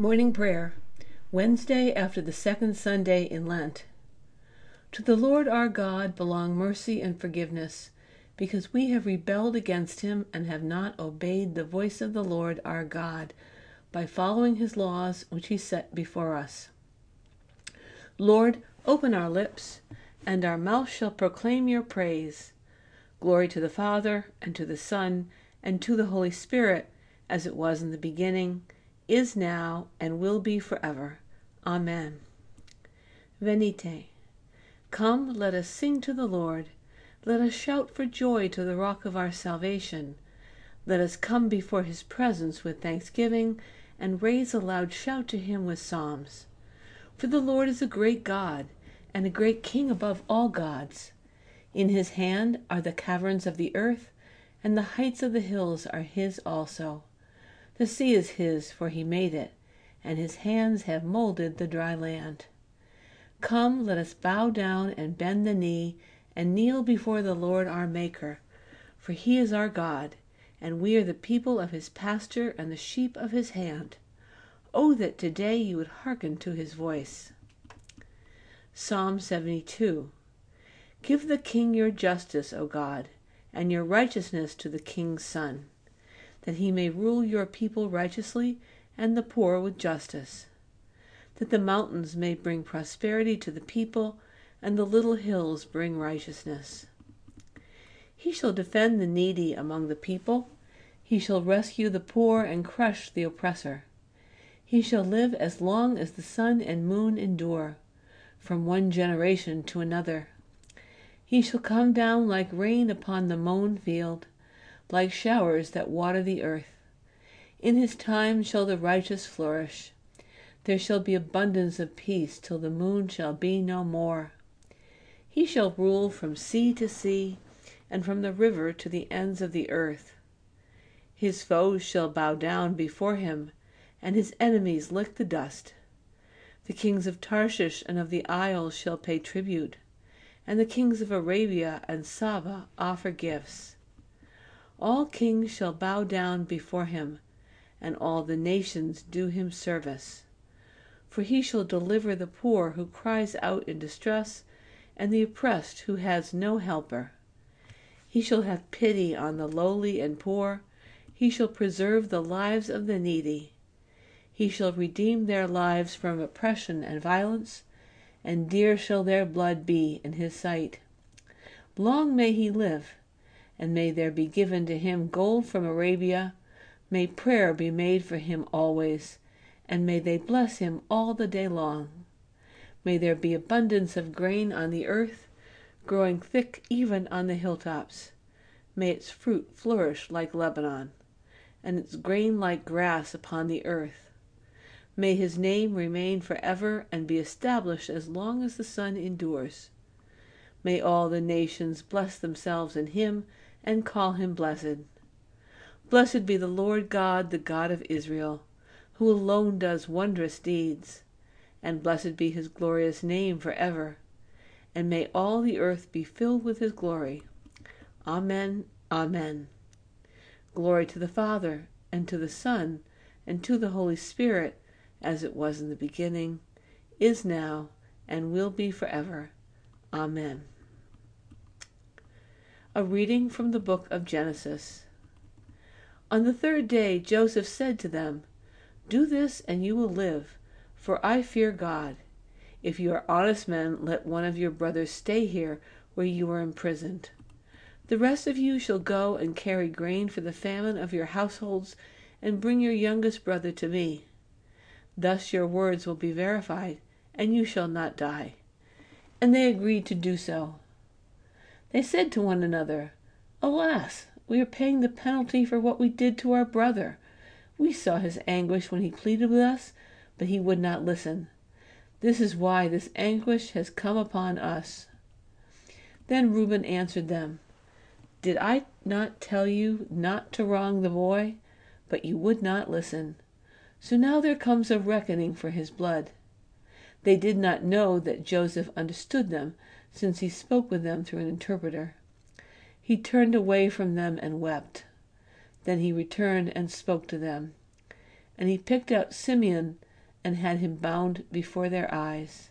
Morning Prayer, Wednesday after the second Sunday in Lent. To the Lord our God belong mercy and forgiveness, because we have rebelled against him and have not obeyed the voice of the Lord our God by following his laws which he set before us. Lord, open our lips, and our mouth shall proclaim your praise. Glory to the Father, and to the Son, and to the Holy Spirit, as it was in the beginning is now, and will be forever. Amen. Venite. Come, let us sing to the Lord. Let us shout for joy to the rock of our salvation. Let us come before his presence with thanksgiving and raise a loud shout to him with psalms. For the Lord is a great God and a great King above all gods. In his hand are the caverns of the earth, and the heights of the hills are his also. The sea is his, for he made it, and his hands have molded the dry land. Come, let us bow down and bend the knee and kneel before the Lord our Maker, for he is our God, and we are the people of his pasture and the sheep of his hand. Oh, that today you would hearken to his voice. Psalm 72 Give the king your justice, O God, and your righteousness to the king's son that he may rule your people righteously and the poor with justice, that the mountains may bring prosperity to the people and the little hills bring righteousness. He shall defend the needy among the people. He shall rescue the poor and crush the oppressor. He shall live as long as the sun and moon endure, from one generation to another. He shall come down like rain upon the mown field like showers that water the earth. In his time shall the righteous flourish. There shall be abundance of peace till the moon shall be no more. He shall rule from sea to sea, and from the river to the ends of the earth. His foes shall bow down before him, and his enemies lick the dust. The kings of Tarshish and of the isles shall pay tribute, and the kings of Arabia and Saba offer gifts. All kings shall bow down before him, and all the nations do him service. For he shall deliver the poor who cries out in distress, and the oppressed who has no helper. He shall have pity on the lowly and poor. He shall preserve the lives of the needy. He shall redeem their lives from oppression and violence, and dear shall their blood be in his sight. Long may he live and may there be given to him gold from Arabia. May prayer be made for him always, and may they bless him all the day long. May there be abundance of grain on the earth, growing thick even on the hilltops. May its fruit flourish like Lebanon, and its grain like grass upon the earth. May his name remain forever and be established as long as the sun endures. May all the nations bless themselves in him and call him blessed. Blessed be the Lord God, the God of Israel, who alone does wondrous deeds, and blessed be his glorious name for ever; And may all the earth be filled with his glory. Amen. Amen. Glory to the Father, and to the Son, and to the Holy Spirit, as it was in the beginning, is now, and will be forever. Amen. A reading from the book of Genesis. On the third day Joseph said to them, Do this, and you will live, for I fear God. If you are honest men, let one of your brothers stay here where you are imprisoned. The rest of you shall go and carry grain for the famine of your households, and bring your youngest brother to me. Thus your words will be verified, and you shall not die. And they agreed to do so. They said to one another, Alas, we are paying the penalty for what we did to our brother. We saw his anguish when he pleaded with us, but he would not listen. This is why this anguish has come upon us. Then Reuben answered them, Did I not tell you not to wrong the boy? But you would not listen. So now there comes a reckoning for his blood. They did not know that Joseph understood them, since he spoke with them through an interpreter. He turned away from them and wept. Then he returned and spoke to them. And he picked out Simeon and had him bound before their eyes.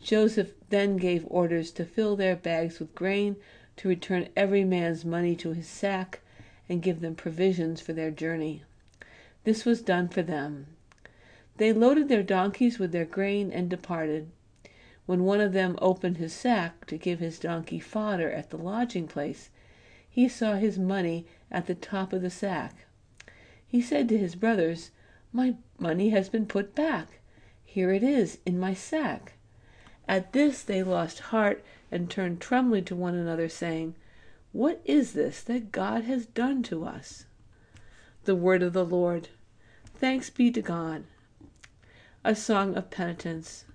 Joseph then gave orders to fill their bags with grain, to return every man's money to his sack, and give them provisions for their journey. This was done for them. They loaded their donkeys with their grain and departed. When one of them opened his sack to give his donkey fodder at the lodging place, he saw his money at the top of the sack. He said to his brothers, My money has been put back. Here it is in my sack. At this they lost heart and turned trembling to one another, saying, What is this that God has done to us? The word of the Lord. Thanks be to God. A song of penitence.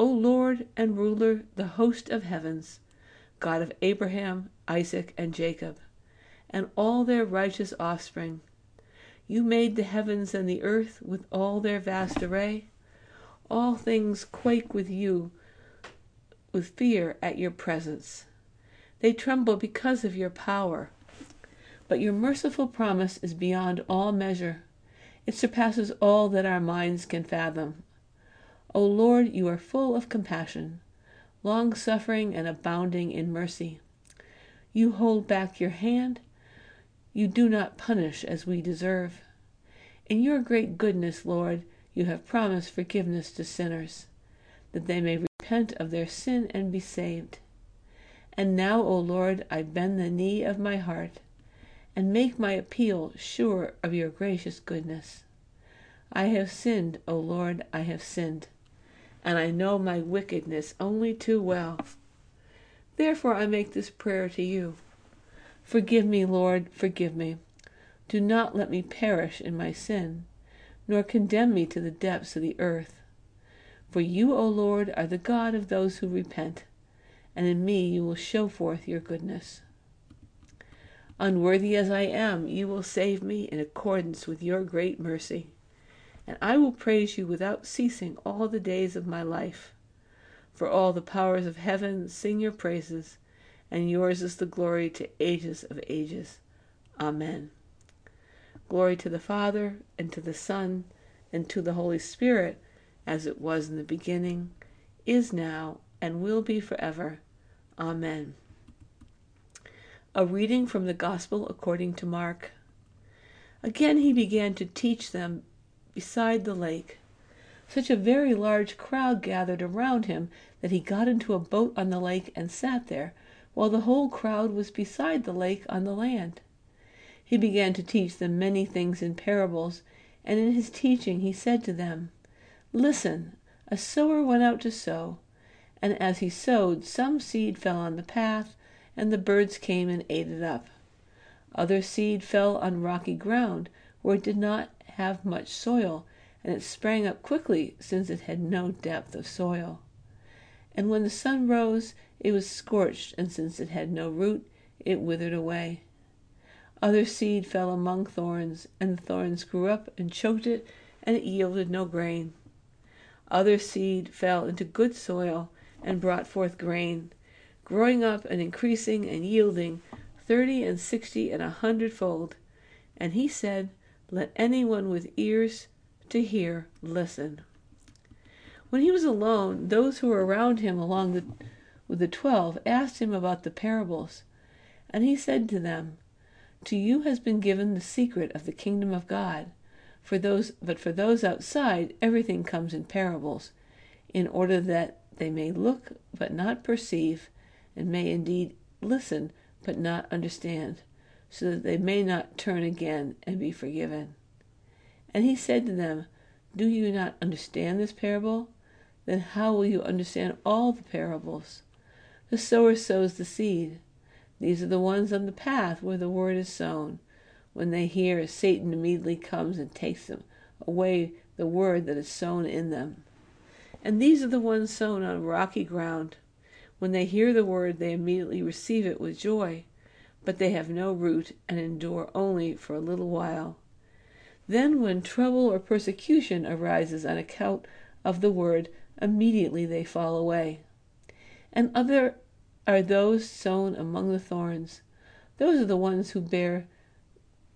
O Lord and ruler, the host of heavens, God of Abraham, Isaac, and Jacob, and all their righteous offspring, you made the heavens and the earth with all their vast array. All things quake with you, with fear at your presence. They tremble because of your power. But your merciful promise is beyond all measure. It surpasses all that our minds can fathom. O Lord, you are full of compassion, long suffering, and abounding in mercy. You hold back your hand. You do not punish as we deserve. In your great goodness, Lord, you have promised forgiveness to sinners, that they may repent of their sin and be saved. And now, O Lord, I bend the knee of my heart and make my appeal sure of your gracious goodness. I have sinned, O Lord, I have sinned and I know my wickedness only too well. Therefore I make this prayer to you. Forgive me, Lord, forgive me. Do not let me perish in my sin, nor condemn me to the depths of the earth. For you, O Lord, are the God of those who repent, and in me you will show forth your goodness. Unworthy as I am, you will save me in accordance with your great mercy and I will praise you without ceasing all the days of my life. For all the powers of heaven sing your praises, and yours is the glory to ages of ages. Amen. Glory to the Father, and to the Son, and to the Holy Spirit, as it was in the beginning, is now, and will be forever. Amen. A reading from the Gospel according to Mark. Again he began to teach them beside the lake. Such a very large crowd gathered around him that he got into a boat on the lake and sat there, while the whole crowd was beside the lake on the land. He began to teach them many things in parables, and in his teaching he said to them, Listen, a sower went out to sow, and as he sowed, some seed fell on the path, and the birds came and ate it up. Other seed fell on rocky ground, where it did not have much soil, and it sprang up quickly since it had no depth of soil. And when the sun rose, it was scorched, and since it had no root, it withered away. Other seed fell among thorns, and the thorns grew up and choked it, and it yielded no grain. Other seed fell into good soil and brought forth grain, growing up and increasing and yielding thirty and sixty and a hundredfold. And he said, let anyone with ears to hear listen. When he was alone, those who were around him along with the twelve asked him about the parables. And he said to them, To you has been given the secret of the kingdom of God. For those, but for those outside, everything comes in parables, in order that they may look but not perceive, and may indeed listen but not understand so that they may not turn again and be forgiven. And he said to them, Do you not understand this parable? Then how will you understand all the parables? The sower sows the seed. These are the ones on the path where the word is sown. When they hear, Satan immediately comes and takes them away the word that is sown in them. And these are the ones sown on rocky ground. When they hear the word, they immediately receive it with joy but they have no root and endure only for a little while. Then, when trouble or persecution arises on account of the word, immediately they fall away. And other are those sown among the thorns. Those are the ones who bear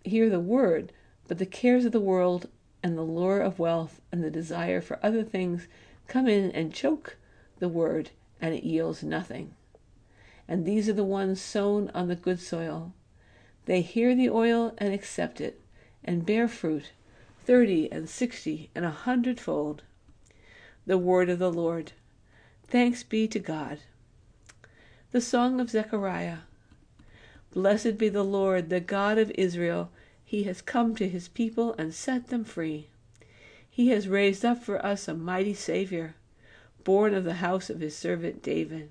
hear the word, but the cares of the world and the lure of wealth and the desire for other things come in and choke the word, and it yields nothing. And these are the ones sown on the good soil. They hear the oil and accept it, and bear fruit, thirty and sixty and a hundredfold. The word of the Lord. Thanks be to God. The Song of Zechariah. Blessed be the Lord, the God of Israel. He has come to his people and set them free. He has raised up for us a mighty Savior, born of the house of his servant David.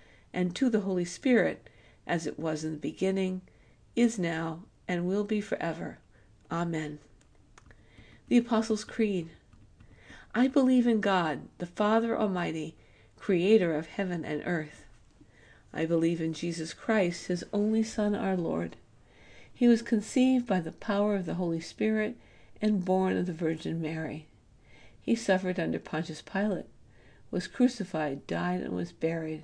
and to the Holy Spirit, as it was in the beginning, is now, and will be forever. Amen. The Apostles' Creed. I believe in God, the Father Almighty, creator of heaven and earth. I believe in Jesus Christ, his only Son, our Lord he was conceived by the power of the Holy Spirit and born of the Virgin Mary. He suffered under Pontius Pilate, was crucified, died, and was buried.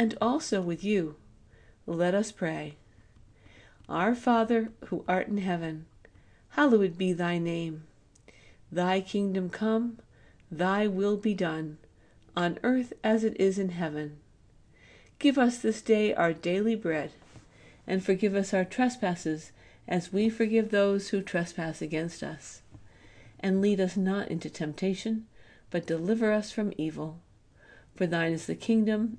and also with you. Let us pray. Our Father, who art in heaven, hallowed be thy name. Thy kingdom come, thy will be done, on earth as it is in heaven. Give us this day our daily bread and forgive us our trespasses, as we forgive those who trespass against us. And lead us not into temptation, but deliver us from evil. For thine is the kingdom,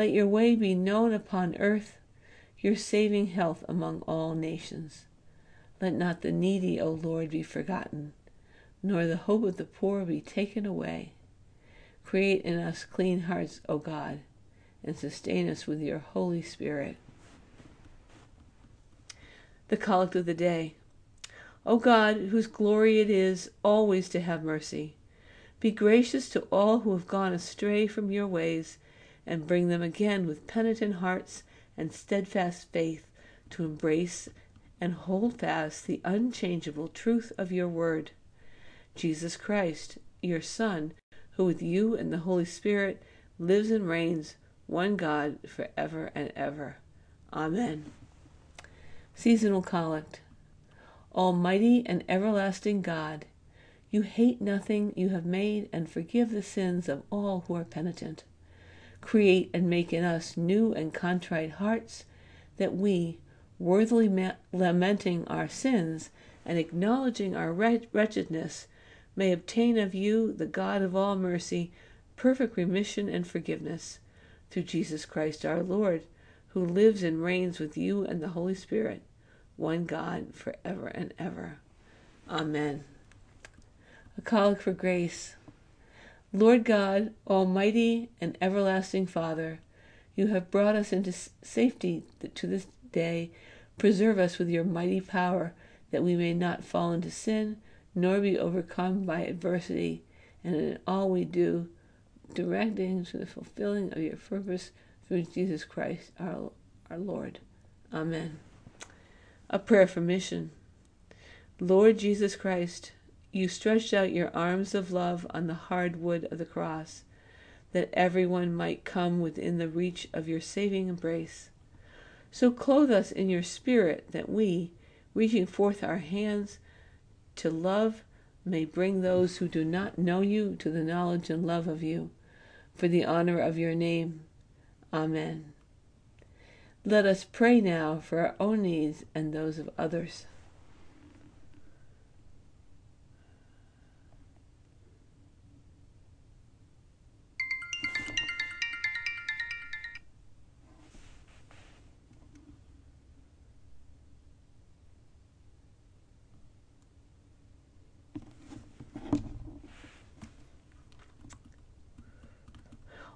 Let your way be known upon earth, your saving health among all nations. Let not the needy, O Lord, be forgotten, nor the hope of the poor be taken away. Create in us clean hearts, O God, and sustain us with your Holy Spirit the collect of the day. O God, whose glory it is always to have mercy, be gracious to all who have gone astray from your ways, and bring them again with penitent hearts and steadfast faith to embrace and hold fast the unchangeable truth of your word. Jesus Christ, your Son, who with you and the Holy Spirit lives and reigns, one God, for ever and ever. Amen. Seasonal Collect. Almighty and everlasting God, you hate nothing you have made and forgive the sins of all who are penitent. Create and make in us new and contrite hearts, that we, worthily ma- lamenting our sins and acknowledging our wretchedness, may obtain of you, the God of all mercy, perfect remission and forgiveness, through Jesus Christ our Lord, who lives and reigns with you and the Holy Spirit one God, for ever and ever. Amen. A call for grace. Lord God, Almighty and everlasting Father, you have brought us into safety to this day. Preserve us with your mighty power, that we may not fall into sin, nor be overcome by adversity, and in all we do, directing to the fulfilling of your purpose through Jesus Christ our, our Lord. Amen. A prayer for mission. Lord Jesus Christ, you stretched out your arms of love on the hard wood of the cross, that everyone might come within the reach of your saving embrace. So clothe us in your spirit that we, reaching forth our hands to love, may bring those who do not know you to the knowledge and love of you, for the honor of your name. Amen. Let us pray now for our own needs and those of others.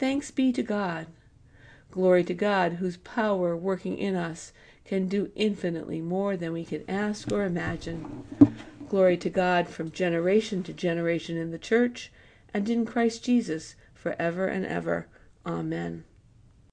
Thanks be to God. Glory to God, whose power working in us can do infinitely more than we can ask or imagine. Glory to God from generation to generation in the church and in Christ Jesus forever and ever. Amen.